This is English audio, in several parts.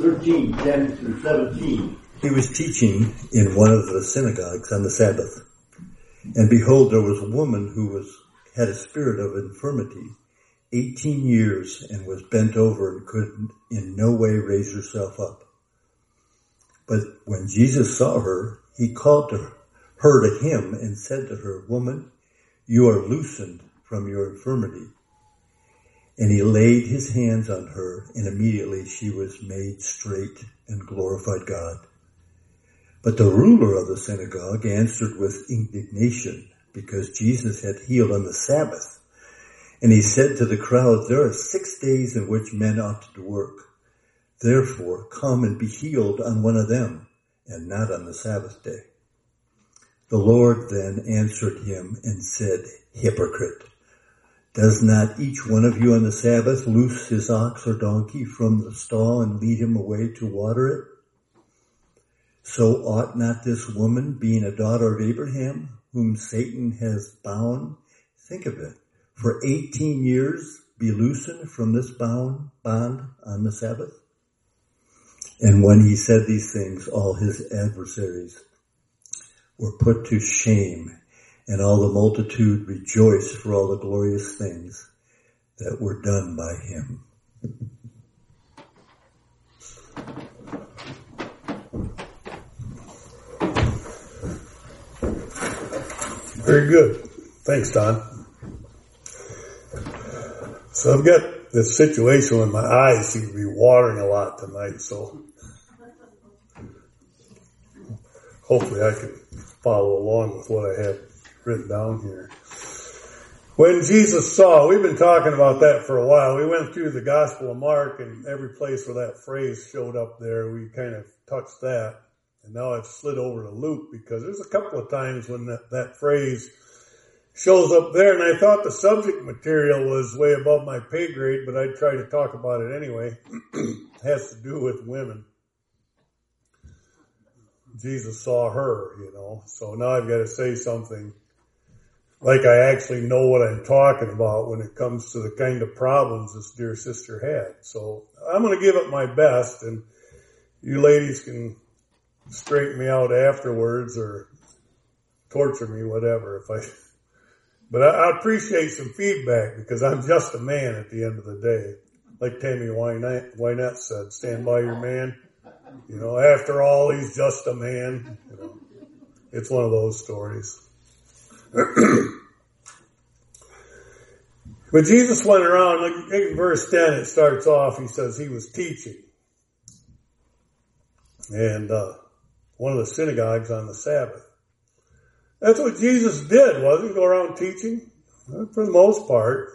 13, 10 through 17. He was teaching in one of the synagogues on the Sabbath. And behold, there was a woman who was, had a spirit of infirmity, 18 years, and was bent over and could in no way raise herself up. But when Jesus saw her, he called to her to him and said to her, Woman, you are loosened from your infirmity. And he laid his hands on her, and immediately she was made straight and glorified God. But the ruler of the synagogue answered with indignation because Jesus had healed on the Sabbath. And he said to the crowd, there are six days in which men ought to work. Therefore come and be healed on one of them and not on the Sabbath day. The Lord then answered him and said, Hypocrite, does not each one of you on the Sabbath loose his ox or donkey from the stall and lead him away to water it? So ought not this woman, being a daughter of Abraham, whom Satan has bound, think of it, for 18 years be loosened from this bound bond on the Sabbath? And when he said these things, all his adversaries were put to shame, and all the multitude rejoiced for all the glorious things that were done by him. Very good. Thanks, Don. So I've got this situation with my eyes seem to be watering a lot tonight, so hopefully I can follow along with what I have written down here. When Jesus saw, we've been talking about that for a while. We went through the Gospel of Mark and every place where that phrase showed up there, we kind of touched that. And now I've slid over to Luke because there's a couple of times when that, that phrase shows up there and I thought the subject material was way above my pay grade, but I'd try to talk about it anyway. it has to do with women. Jesus saw her, you know, so now I've got to say something like I actually know what I'm talking about when it comes to the kind of problems this dear sister had. So I'm going to give it my best and you ladies can straighten me out afterwards or torture me, whatever, if I, but I, I appreciate some feedback because I'm just a man at the end of the day. Like Tammy Wynette, Wynette said, stand by your man. You know, after all, he's just a man. You know, it's one of those stories. but Jesus went around, like in verse 10, it starts off, he says he was teaching. And, uh, one of the synagogues on the Sabbath. That's what Jesus did, wasn't he? Go around teaching? For the most part.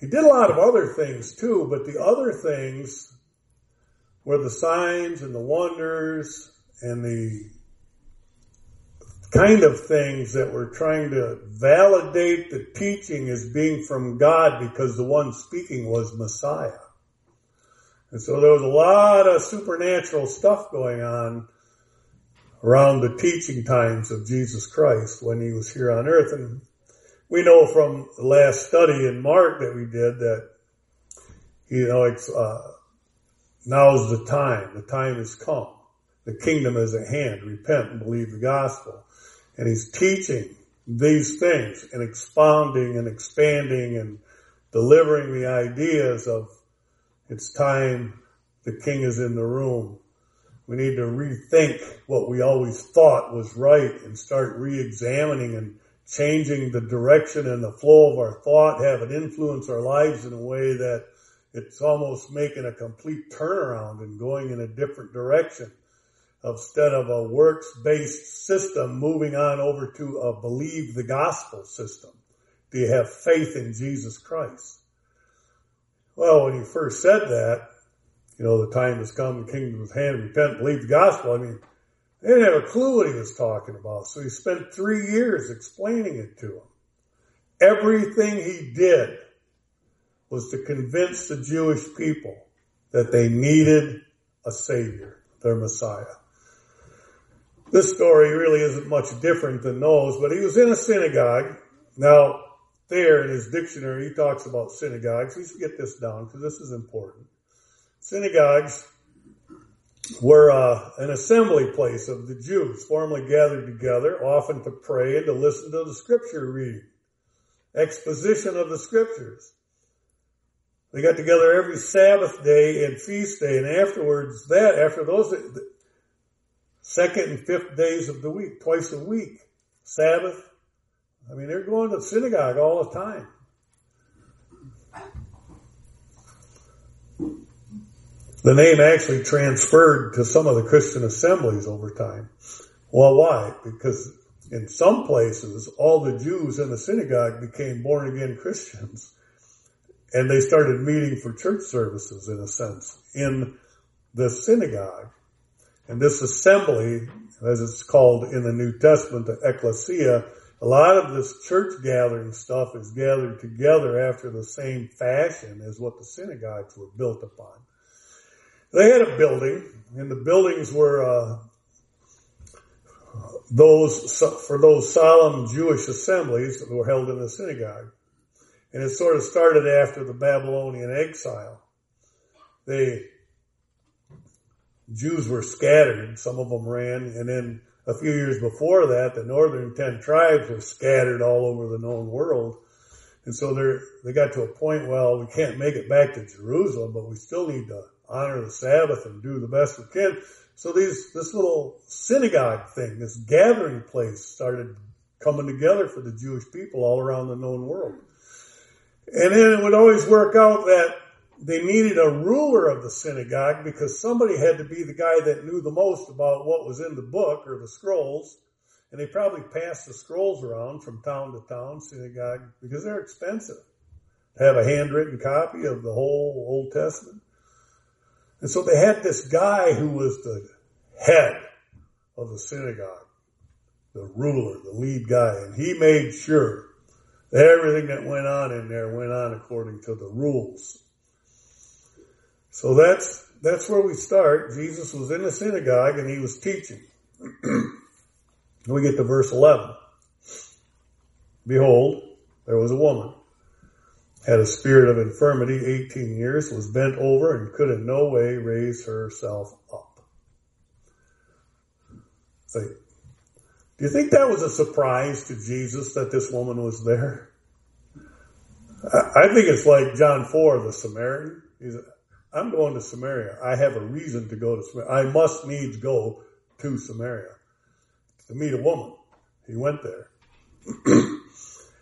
He did a lot of other things too, but the other things were the signs and the wonders and the kind of things that were trying to validate the teaching as being from God because the one speaking was Messiah. And so there was a lot of supernatural stuff going on around the teaching times of Jesus Christ when he was here on earth. And we know from the last study in Mark that we did that, you know, it's, uh, now's the time. The time has come. The kingdom is at hand. Repent and believe the gospel. And he's teaching these things and expounding and expanding and delivering the ideas of it's time the king is in the room we need to rethink what we always thought was right and start re-examining and changing the direction and the flow of our thought, have it influence our lives in a way that it's almost making a complete turnaround and going in a different direction. Instead of a works-based system moving on over to a believe the gospel system. Do you have faith in Jesus Christ? Well, when he first said that, you know, the time has come, the kingdom is hand, repent, believe the gospel. I mean, they didn't have a clue what he was talking about. So he spent three years explaining it to them. Everything he did was to convince the Jewish people that they needed a savior, their Messiah. This story really isn't much different than those, but he was in a synagogue. Now, there in his dictionary, he talks about synagogues. We should get this down because this is important synagogues were uh, an assembly place of the Jews, formerly gathered together, often to pray and to listen to the scripture reading, exposition of the scriptures. They got together every Sabbath day and feast day, and afterwards, that after those second and fifth days of the week, twice a week, Sabbath. I mean, they're going to synagogue all the time. The name actually transferred to some of the Christian assemblies over time. Well, why? Because in some places, all the Jews in the synagogue became born again Christians and they started meeting for church services in a sense in the synagogue. And this assembly, as it's called in the New Testament, the ecclesia, a lot of this church gathering stuff is gathered together after the same fashion as what the synagogues were built upon. They had a building, and the buildings were uh, those for those solemn Jewish assemblies that were held in the synagogue. And it sort of started after the Babylonian exile. The Jews were scattered. Some of them ran. And then a few years before that, the northern ten tribes were scattered all over the known world. And so they they got to a point, well, we can't make it back to Jerusalem, but we still need to honor the Sabbath and do the best we can. So these, this little synagogue thing, this gathering place started coming together for the Jewish people all around the known world. And then it would always work out that they needed a ruler of the synagogue because somebody had to be the guy that knew the most about what was in the book or the scrolls. And they probably passed the scrolls around from town to town, synagogue, because they're expensive. To have a handwritten copy of the whole Old Testament. And so they had this guy who was the head of the synagogue, the ruler, the lead guy, and he made sure that everything that went on in there went on according to the rules. So that's, that's where we start. Jesus was in the synagogue and he was teaching. we get to verse 11. Behold, there was a woman had a spirit of infirmity 18 years, was bent over and could in no way raise herself up. Say, do you think that was a surprise to Jesus that this woman was there? I think it's like John 4, the Samaritan. He's, I'm going to Samaria. I have a reason to go to Samaria. I must needs go to Samaria to meet a woman. He went there.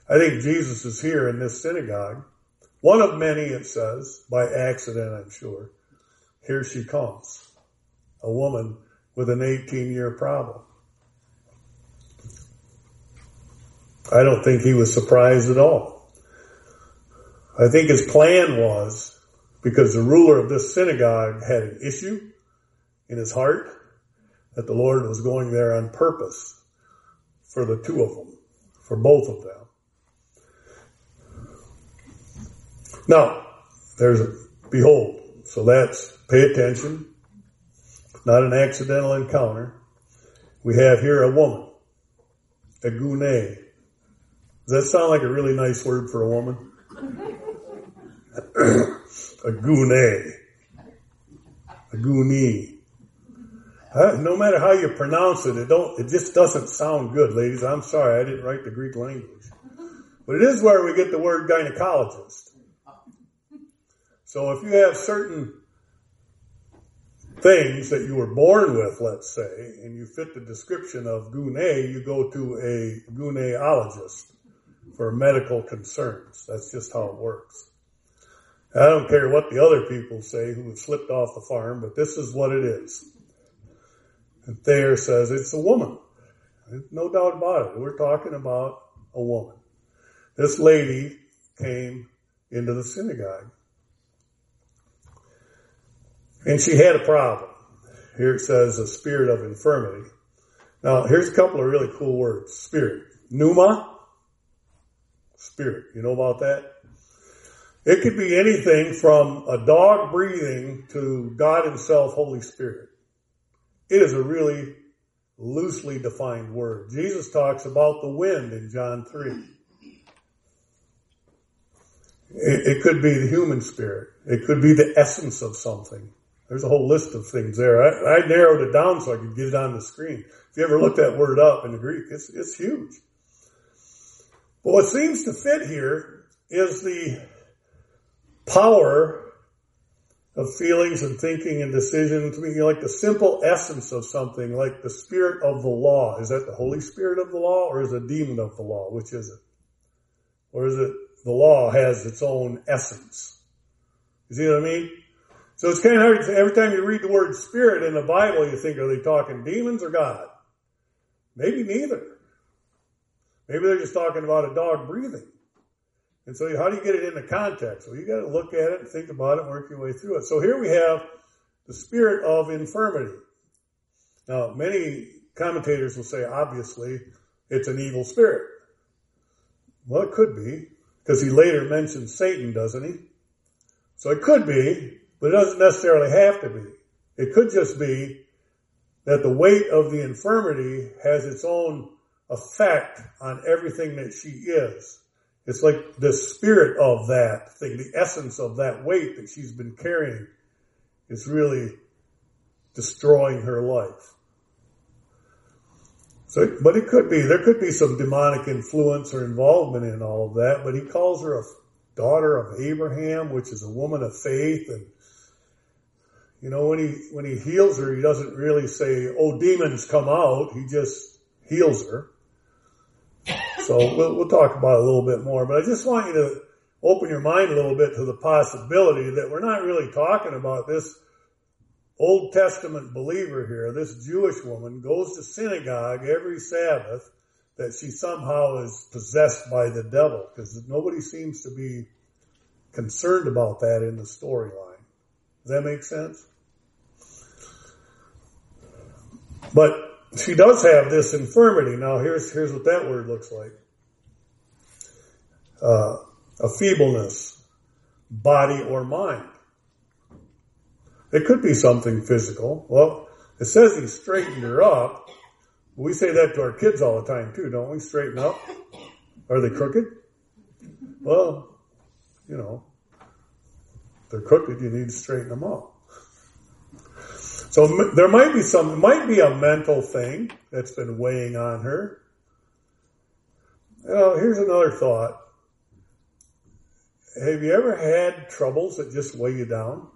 I think Jesus is here in this synagogue one of many, it says, by accident, I'm sure. Here she comes. A woman with an 18 year problem. I don't think he was surprised at all. I think his plan was because the ruler of this synagogue had an issue in his heart that the Lord was going there on purpose for the two of them, for both of them. Now, there's behold. So that's pay attention. Not an accidental encounter. We have here a woman, a gune. Does that sound like a really nice word for a woman? a gune. A guni. no matter how you pronounce it, it don't, it just doesn't sound good, ladies. I'm sorry, I didn't write the Greek language. But it is where we get the word gynecologist. So if you have certain things that you were born with, let's say, and you fit the description of gune, you go to a guneologist for medical concerns. That's just how it works. I don't care what the other people say who have slipped off the farm, but this is what it is. And Thayer says it's a woman. No doubt about it. We're talking about a woman. This lady came into the synagogue and she had a problem. Here it says a spirit of infirmity. Now, here's a couple of really cool words. Spirit. Pneuma. Spirit. You know about that? It could be anything from a dog breathing to God himself, Holy Spirit. It is a really loosely defined word. Jesus talks about the wind in John 3. It, it could be the human spirit. It could be the essence of something. There's a whole list of things there. I, I narrowed it down so I could get it on the screen. If you ever look that word up in the Greek, it's, it's huge. But what seems to fit here is the power of feelings and thinking and decisions. Mean, like the simple essence of something, like the spirit of the law. Is that the Holy Spirit of the law or is it a demon of the law? Which is it? Or is it the law has its own essence? You see what I mean? So it's kind of hard. Every time you read the word spirit in the Bible, you think, are they talking demons or God? Maybe neither. Maybe they're just talking about a dog breathing. And so how do you get it into context? Well, you got to look at it and think about it work your way through it. So here we have the spirit of infirmity. Now, many commentators will say, obviously, it's an evil spirit. Well, it could be, because he later mentions Satan, doesn't he? So it could be, but it doesn't necessarily have to be. It could just be that the weight of the infirmity has its own effect on everything that she is. It's like the spirit of that thing, the essence of that weight that she's been carrying is really destroying her life. So, but it could be, there could be some demonic influence or involvement in all of that, but he calls her a daughter of Abraham, which is a woman of faith and you know, when he, when he heals her, he doesn't really say, oh, demons come out. He just heals her. So we'll, we'll talk about it a little bit more, but I just want you to open your mind a little bit to the possibility that we're not really talking about this Old Testament believer here, this Jewish woman goes to synagogue every Sabbath that she somehow is possessed by the devil because nobody seems to be concerned about that in the storyline. Does that make sense? But she does have this infirmity. Now here's, here's what that word looks like. Uh, a feebleness, body or mind. It could be something physical. Well, it says he straightened her up. We say that to our kids all the time too, don't we? Straighten up. Are they crooked? Well, you know, they're crooked, you need to straighten them up. So there might be some, might be a mental thing that's been weighing on her. You here's another thought. Have you ever had troubles that just weigh you down?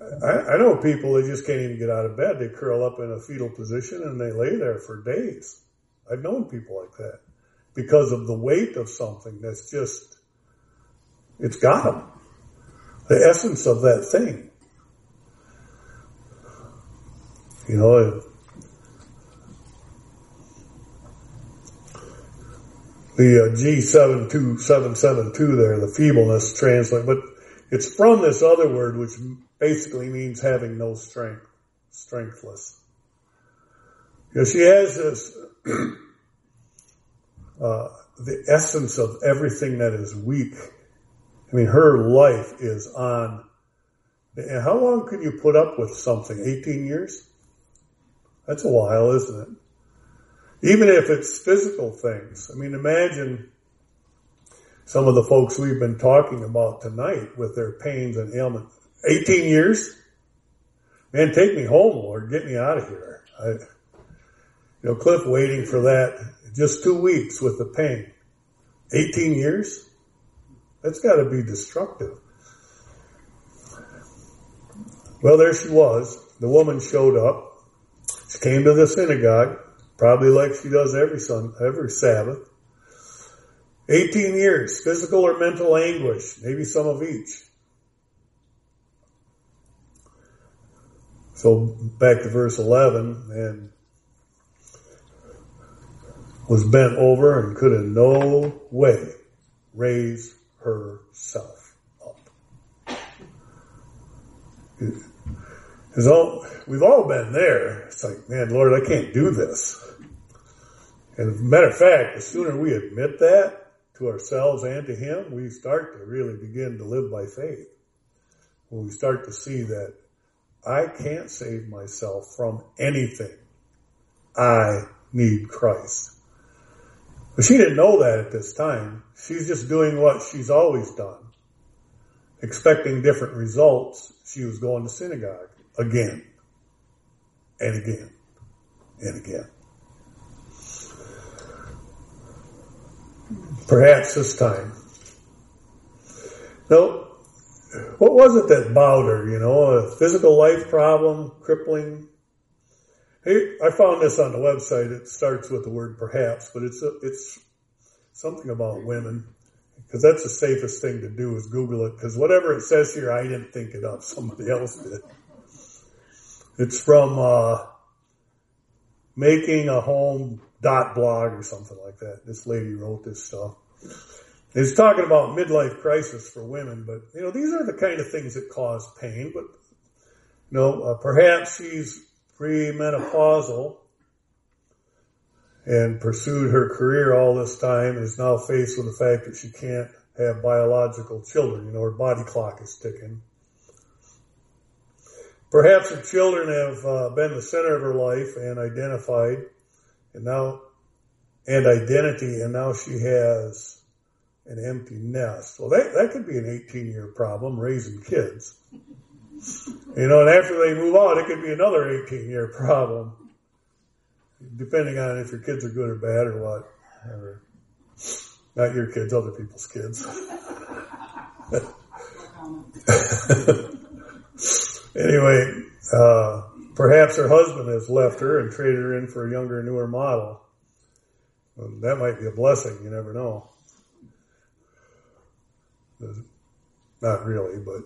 I, I know people that just can't even get out of bed. They curl up in a fetal position and they lay there for days. I've known people like that because of the weight of something that's just, it's got them. The essence of that thing. You know, the uh, G72772 there, the feebleness translate, but it's from this other word which basically means having no strength, strengthless. You know, she has this, uh, the essence of everything that is weak. I mean, her life is on, and how long can you put up with something? 18 years? That's a while, isn't it? Even if it's physical things. I mean, imagine some of the folks we've been talking about tonight with their pains and ailments. 18 years? Man, take me home, Lord. Get me out of here. I, you know, Cliff waiting for that just two weeks with the pain. 18 years? That's gotta be destructive. Well, there she was. The woman showed up. Came to the synagogue, probably like she does every every Sabbath. 18 years, physical or mental anguish, maybe some of each. So back to verse 11, and was bent over and could in no way raise herself up. Because all, we've all been there. It's like, man, Lord, I can't do this. And matter of fact, the sooner we admit that to ourselves and to Him, we start to really begin to live by faith. When we start to see that I can't save myself from anything. I need Christ. But she didn't know that at this time. She's just doing what she's always done. expecting different results, she was going to synagogue again and again and again. Perhaps this time. No, what was it that bowed her? You know, a physical life problem, crippling. Hey, I found this on the website. It starts with the word perhaps, but it's a, it's something about women because that's the safest thing to do is Google it. Because whatever it says here, I didn't think it up. Somebody else did. It's from uh, making a home dot blog or something like that. This lady wrote this stuff. It's talking about midlife crisis for women, but you know these are the kind of things that cause pain. But you know, uh, perhaps she's premenopausal and pursued her career all this time is now faced with the fact that she can't have biological children. You know, her body clock is ticking. Perhaps her children have uh, been the center of her life and identified, and now, and identity, and now she has an empty nest. Well, that, that could be an 18 year problem, raising kids. You know, and after they move out, it could be another 18 year problem depending on if your kids are good or bad or what. Or not your kids, other people's kids. Anyway, uh, perhaps her husband has left her and traded her in for a younger, newer model. Well, that might be a blessing. You never know. Not really, but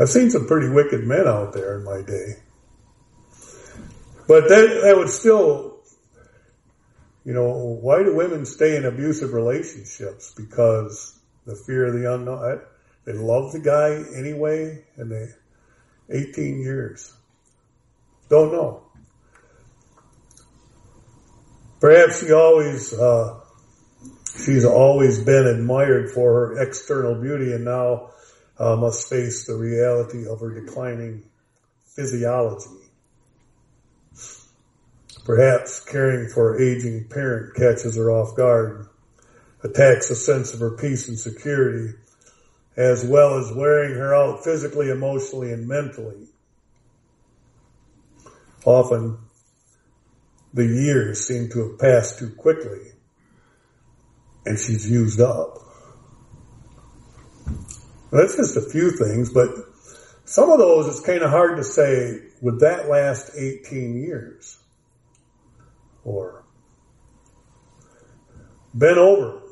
I've seen some pretty wicked men out there in my day. But that, that would still, you know, why do women stay in abusive relationships? Because the fear of the unknown. They love the guy anyway, and they, 18 years. Don't know. Perhaps she always, uh, she's always been admired for her external beauty and now uh, must face the reality of her declining physiology. Perhaps caring for her aging parent catches her off guard, attacks a sense of her peace and security, as well as wearing her out physically, emotionally, and mentally. Often, the years seem to have passed too quickly, and she's used up. That's just a few things, but some of those it's kind of hard to say, would that last 18 years? or bent over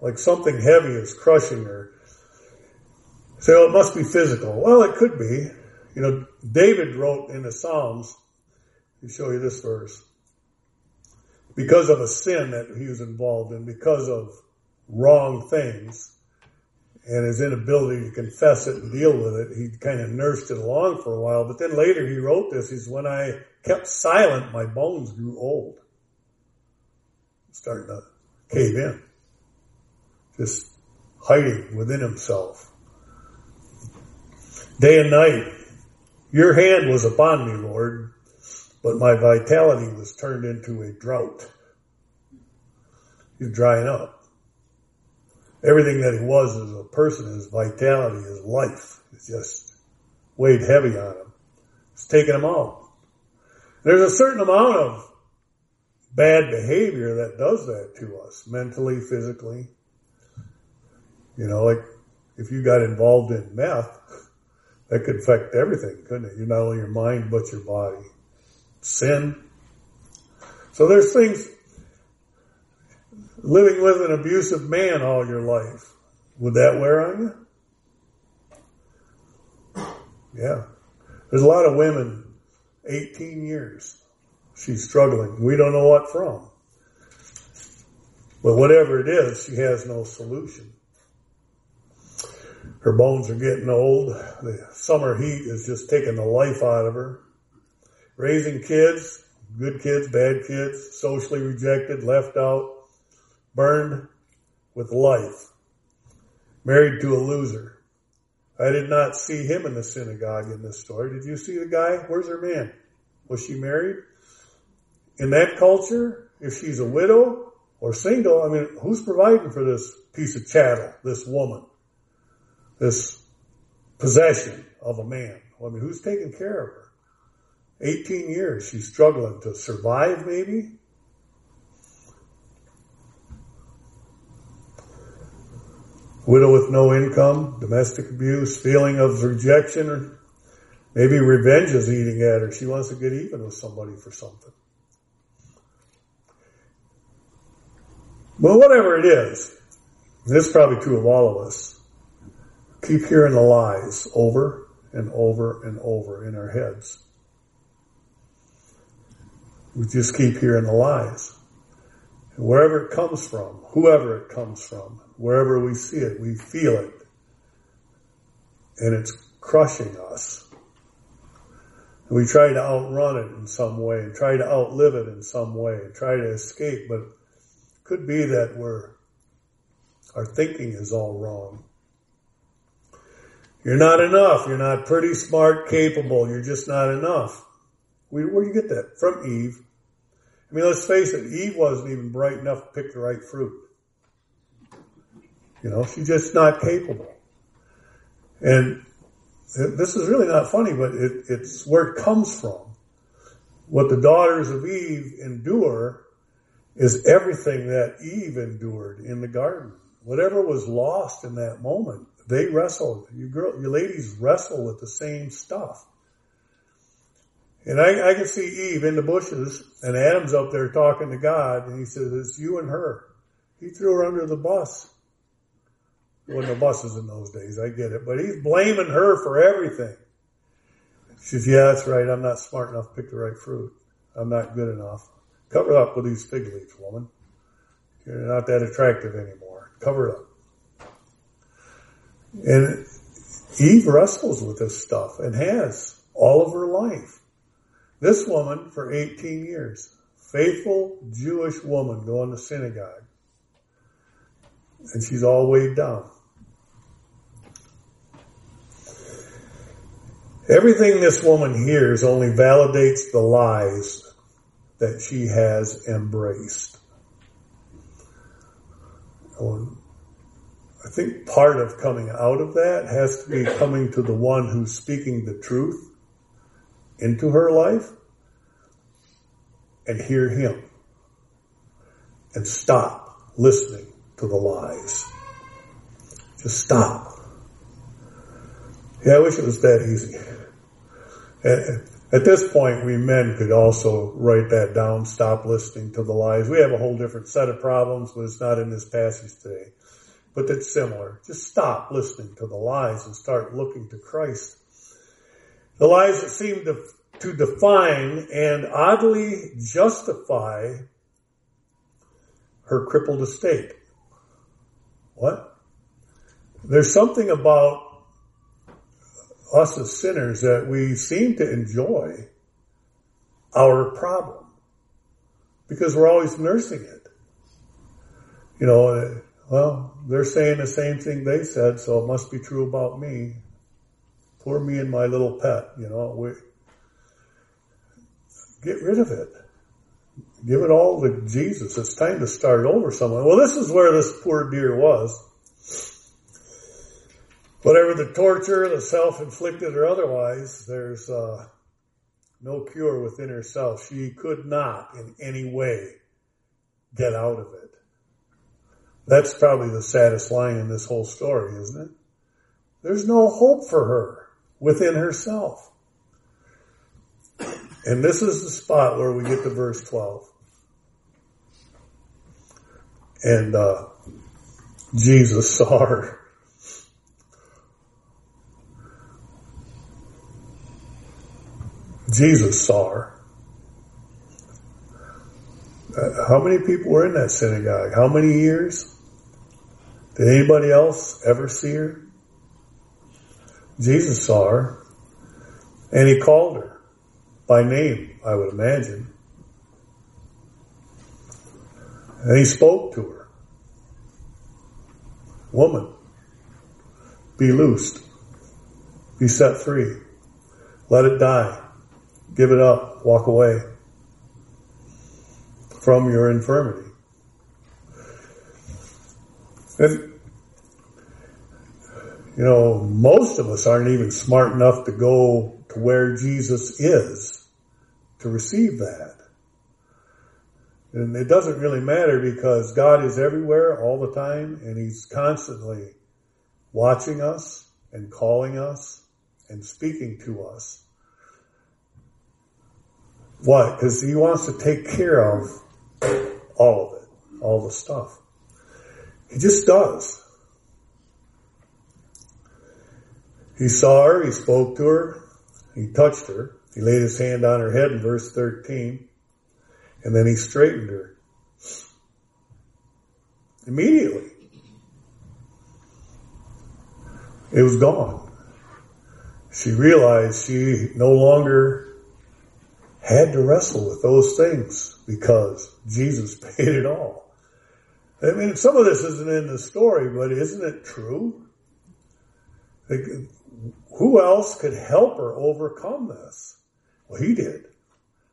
like something heavy is crushing her. Oh, it must be physical. Well, it could be. You know, David wrote in the Psalms, let me show you this verse. Because of a sin that he was involved in, because of wrong things, and his inability to confess it and deal with it, he kind of nursed it along for a while. But then later he wrote this. He's when I kept silent, my bones grew old. Starting to cave in. Just hiding within himself. Day and night, your hand was upon me, Lord, but my vitality was turned into a drought. You're drying up everything that he was as a person, his vitality, his life, is just weighed heavy on him. It's taken him out. There's a certain amount of bad behavior that does that to us, mentally, physically. You know, like if you got involved in meth, that could affect everything, couldn't it? You're not only your mind, but your body. Sin. So there's things living with an abusive man all your life, would that wear on you? Yeah. There's a lot of women, 18 years, she's struggling. We don't know what from. But whatever it is, she has no solution. Her bones are getting old. The summer heat is just taking the life out of her. Raising kids, good kids, bad kids, socially rejected, left out burned with life, married to a loser. I did not see him in the synagogue in this story. Did you see the guy? Where's her man? Was she married? In that culture, if she's a widow or single, I mean, who's providing for this piece of chattel, this woman, this possession of a man. I mean, who's taking care of her? 18 years. She's struggling to survive, maybe. Widow with no income, domestic abuse, feeling of rejection, or maybe revenge is eating at her. She wants to get even with somebody for something. Well, whatever it is, this is probably true of all of us. Keep hearing the lies over and over and over in our heads. We just keep hearing the lies. And wherever it comes from, whoever it comes from, wherever we see it, we feel it. And it's crushing us. We try to outrun it in some way and try to outlive it in some way and try to escape, but it could be that we're, our thinking is all wrong. You're not enough. You're not pretty, smart, capable. You're just not enough. Where, do you get that? From Eve. I mean, let's face it, Eve wasn't even bright enough to pick the right fruit. You know, she's just not capable. And this is really not funny, but it, it's where it comes from. What the daughters of Eve endure is everything that Eve endured in the garden. Whatever was lost in that moment, they wrestle. You girl, you ladies wrestle with the same stuff. And I, I can see Eve in the bushes and Adam's up there talking to God and he says, it's you and her. He threw her under the bus. There wasn't no buses in those days, I get it. But he's blaming her for everything. She says, yeah, that's right. I'm not smart enough to pick the right fruit. I'm not good enough. Cover up with these fig leaves, woman. You're not that attractive anymore. Cover it up. And Eve wrestles with this stuff and has all of her life. This woman for 18 years, faithful Jewish woman going to synagogue. And she's all weighed down. Everything this woman hears only validates the lies that she has embraced. I think part of coming out of that has to be coming to the one who's speaking the truth into her life and hear him and stop listening to the lies. Just stop. Yeah, I wish it was that easy. At this point, we men could also write that down, stop listening to the lies. We have a whole different set of problems, but it's not in this passage today. But it's similar. Just stop listening to the lies and start looking to Christ the lies that seem to, to define and oddly justify her crippled estate. What? There's something about us as sinners that we seem to enjoy our problem because we're always nursing it. You know, uh, well, they're saying the same thing they said, so it must be true about me. Poor me and my little pet, you know, we, get rid of it. Give it all to Jesus. It's time to start over somewhere. Well, this is where this poor dear was. Whatever the torture, the self-inflicted or otherwise, there's uh, no cure within herself. She could not in any way get out of it. That's probably the saddest line in this whole story, isn't it? There's no hope for her within herself. And this is the spot where we get to verse 12. And uh, Jesus saw her. Jesus saw her. Uh, how many people were in that synagogue? How many years? Did anybody else ever see her? Jesus saw her and he called her by name, I would imagine. And he spoke to her. Woman, be loosed. Be set free. Let it die. Give it up. Walk away from your infirmity. And You know, most of us aren't even smart enough to go to where Jesus is to receive that. And it doesn't really matter because God is everywhere all the time and He's constantly watching us and calling us and speaking to us. Why? Because He wants to take care of all of it, all the stuff. He just does. He saw her, he spoke to her, he touched her, he laid his hand on her head in verse 13, and then he straightened her. Immediately. It was gone. She realized she no longer had to wrestle with those things because Jesus paid it all. I mean, some of this isn't in the story, but isn't it true? Like, who else could help her overcome this? Well, he did.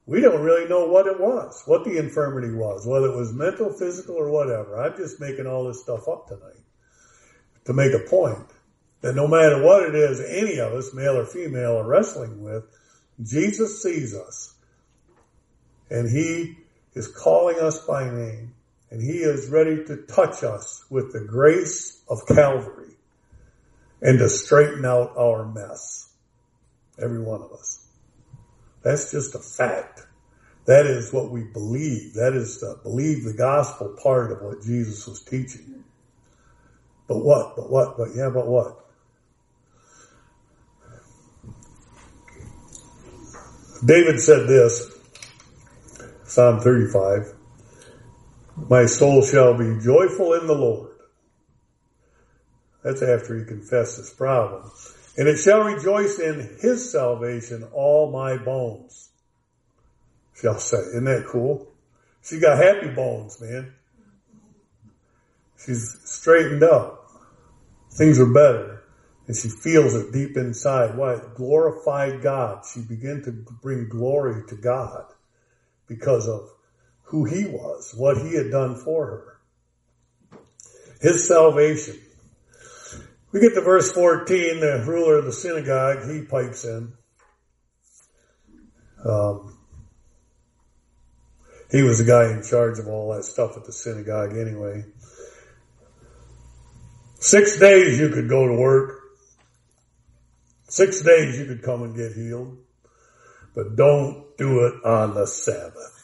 We don't really know what it was, what the infirmity was, whether it was mental, physical, or whatever. I'm just making all this stuff up tonight to make a point that no matter what it is any of us, male or female, are wrestling with, Jesus sees us and he is calling us by name and he is ready to touch us with the grace of Calvary and to straighten out our mess. Every one of us. That's just a fact. That is what we believe. That is the believe the gospel part of what Jesus was teaching. But what? But what? But yeah, but what? David said this, Psalm 35, My soul shall be joyful in the Lord. That's after he confessed his problem. And it shall rejoice in his salvation all my bones. Shall say. Isn't that cool? She got happy bones, man. She's straightened up. Things are better. And she feels it deep inside. Why? Glorified God. She began to bring glory to God because of who he was, what he had done for her. His salvation. We get to verse 14, the ruler of the synagogue, he pipes in. Um, he was the guy in charge of all that stuff at the synagogue anyway. Six days you could go to work. Six days you could come and get healed. But don't do it on the Sabbath.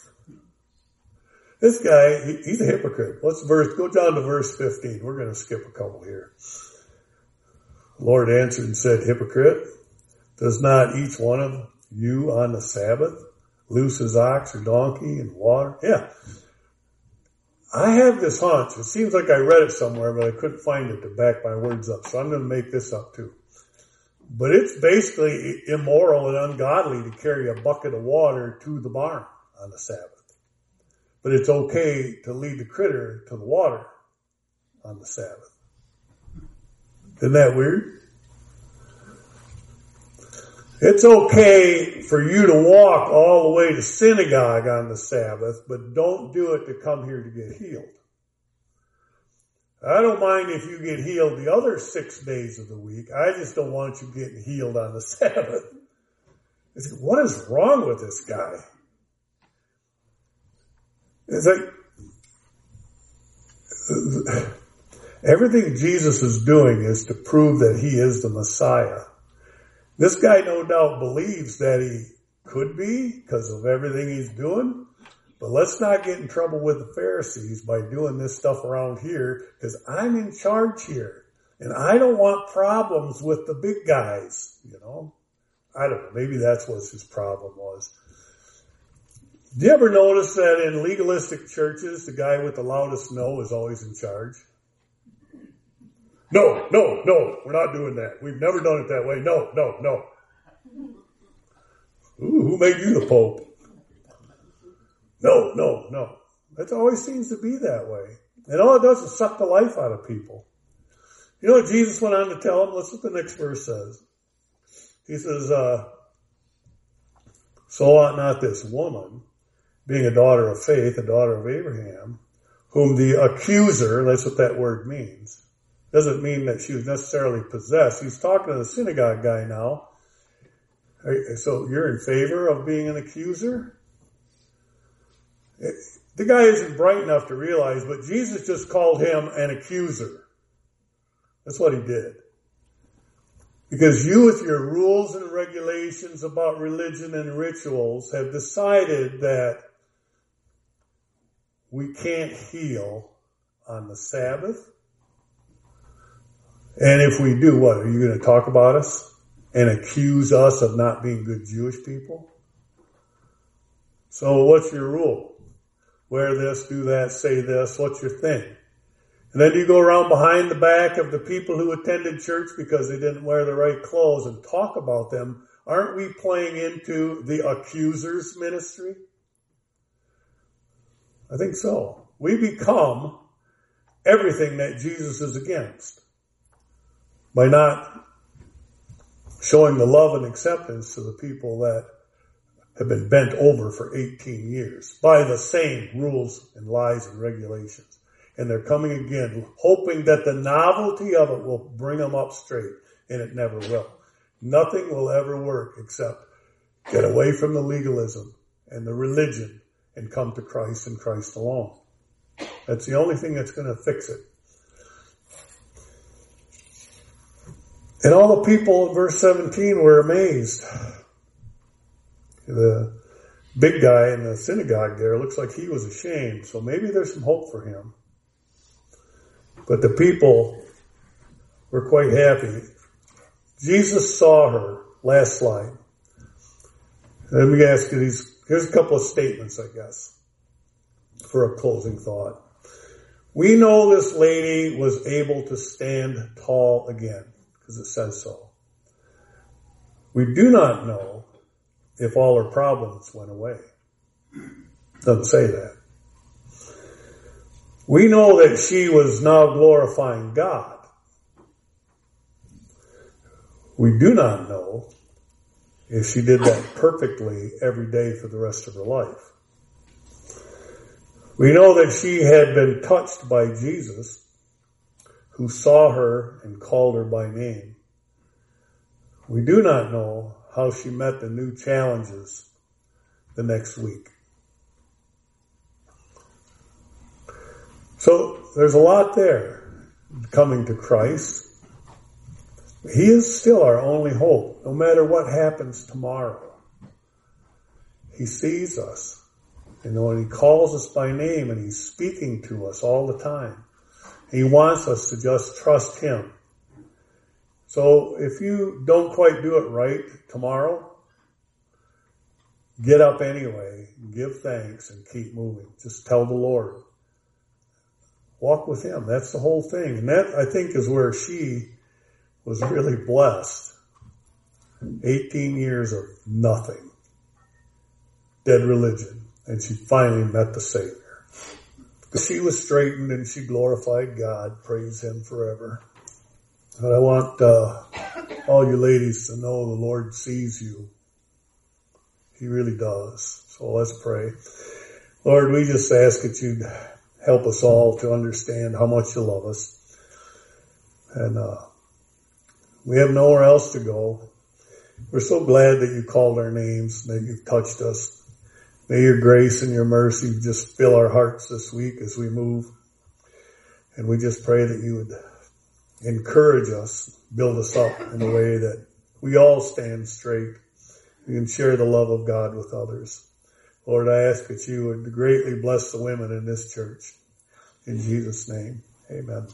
This guy, he, he's a hypocrite. Let's verse, go down to verse 15. We're going to skip a couple here. Lord answered and said, Hypocrite, does not each one of you on the Sabbath loose his ox or donkey in water? Yeah. I have this hunch. It seems like I read it somewhere, but I couldn't find it to back my words up. So I'm going to make this up too. But it's basically immoral and ungodly to carry a bucket of water to the barn on the Sabbath. But it's okay to lead the critter to the water on the Sabbath. Isn't that weird? It's okay for you to walk all the way to synagogue on the Sabbath, but don't do it to come here to get healed. I don't mind if you get healed the other six days of the week. I just don't want you getting healed on the Sabbath. It's, what is wrong with this guy? It's like, Everything Jesus is doing is to prove that he is the Messiah. This guy no doubt believes that he could be because of everything he's doing. But let's not get in trouble with the Pharisees by doing this stuff around here because I'm in charge here and I don't want problems with the big guys, you know. I don't know. Maybe that's what his problem was. Do you ever notice that in legalistic churches, the guy with the loudest no is always in charge? No, no, no, we're not doing that. We've never done it that way. No, no, no. Ooh, who made you the Pope? No, no, no. That always seems to be that way. And all it does is suck the life out of people. You know what Jesus went on to tell them? Listen what the next verse says. He says, uh, so ought not this woman, being a daughter of faith, a daughter of Abraham, whom the accuser, that's what that word means, Doesn't mean that she was necessarily possessed. He's talking to the synagogue guy now. So you're in favor of being an accuser? The guy isn't bright enough to realize, but Jesus just called him an accuser. That's what he did. Because you, with your rules and regulations about religion and rituals, have decided that we can't heal on the Sabbath. And if we do, what? Are you going to talk about us and accuse us of not being good Jewish people? So what's your rule? Wear this, do that, say this. What's your thing? And then you go around behind the back of the people who attended church because they didn't wear the right clothes and talk about them. Aren't we playing into the accuser's ministry? I think so. We become everything that Jesus is against by not showing the love and acceptance to the people that have been bent over for 18 years by the same rules and lies and regulations and they're coming again, hoping that the novelty of it will bring them up straight, and it never will. Nothing will ever work except get away from the legalism and the religion and come to Christ and Christ alone. That's the only thing that's going to fix it. And all the people in verse 17 were amazed. The big guy in the synagogue there looks like he was ashamed, so maybe there's some hope for him. But the people were quite happy. Jesus saw her. Last slide. Let me ask you these. Here's a couple of statements, I guess, for a closing thought. We know this lady was able to stand tall again, because it says so. We do not know if all her problems went away. Doesn't say that. We know that she was now glorifying God. We do not know if she did that perfectly every day for the rest of her life. We know that she had been touched by Jesus, who saw her and called her by name. We do not know how she met the new challenges the next week. So there's a lot there coming to Christ. He is still our only hope, no matter what happens tomorrow. He sees us. And when he calls us by name and he's speaking to us all the time, he wants us to just trust him. So if you don't quite do it right tomorrow, get up anyway, give thanks and keep moving. Just tell the Lord, walk with him. That's the whole thing. And that, I think, is where she was really blessed. 18 years of nothing. Dead religion. And she finally met the Savior. She was straightened and she glorified God. Praise Him forever. But I want uh, all you ladies to know the Lord sees you. He really does. So let's pray. Lord, we just ask that you'd help us all to understand how much you love us. And uh, we have nowhere else to go. We're so glad that you called our names, that you've touched us. May your grace and your mercy just fill our hearts this week as we move. And we just pray that you would encourage us, build us up in a way that we all stand straight. We can share the love of God with others. Lord, I ask that you would greatly bless the women in this church. In Jesus' name, amen.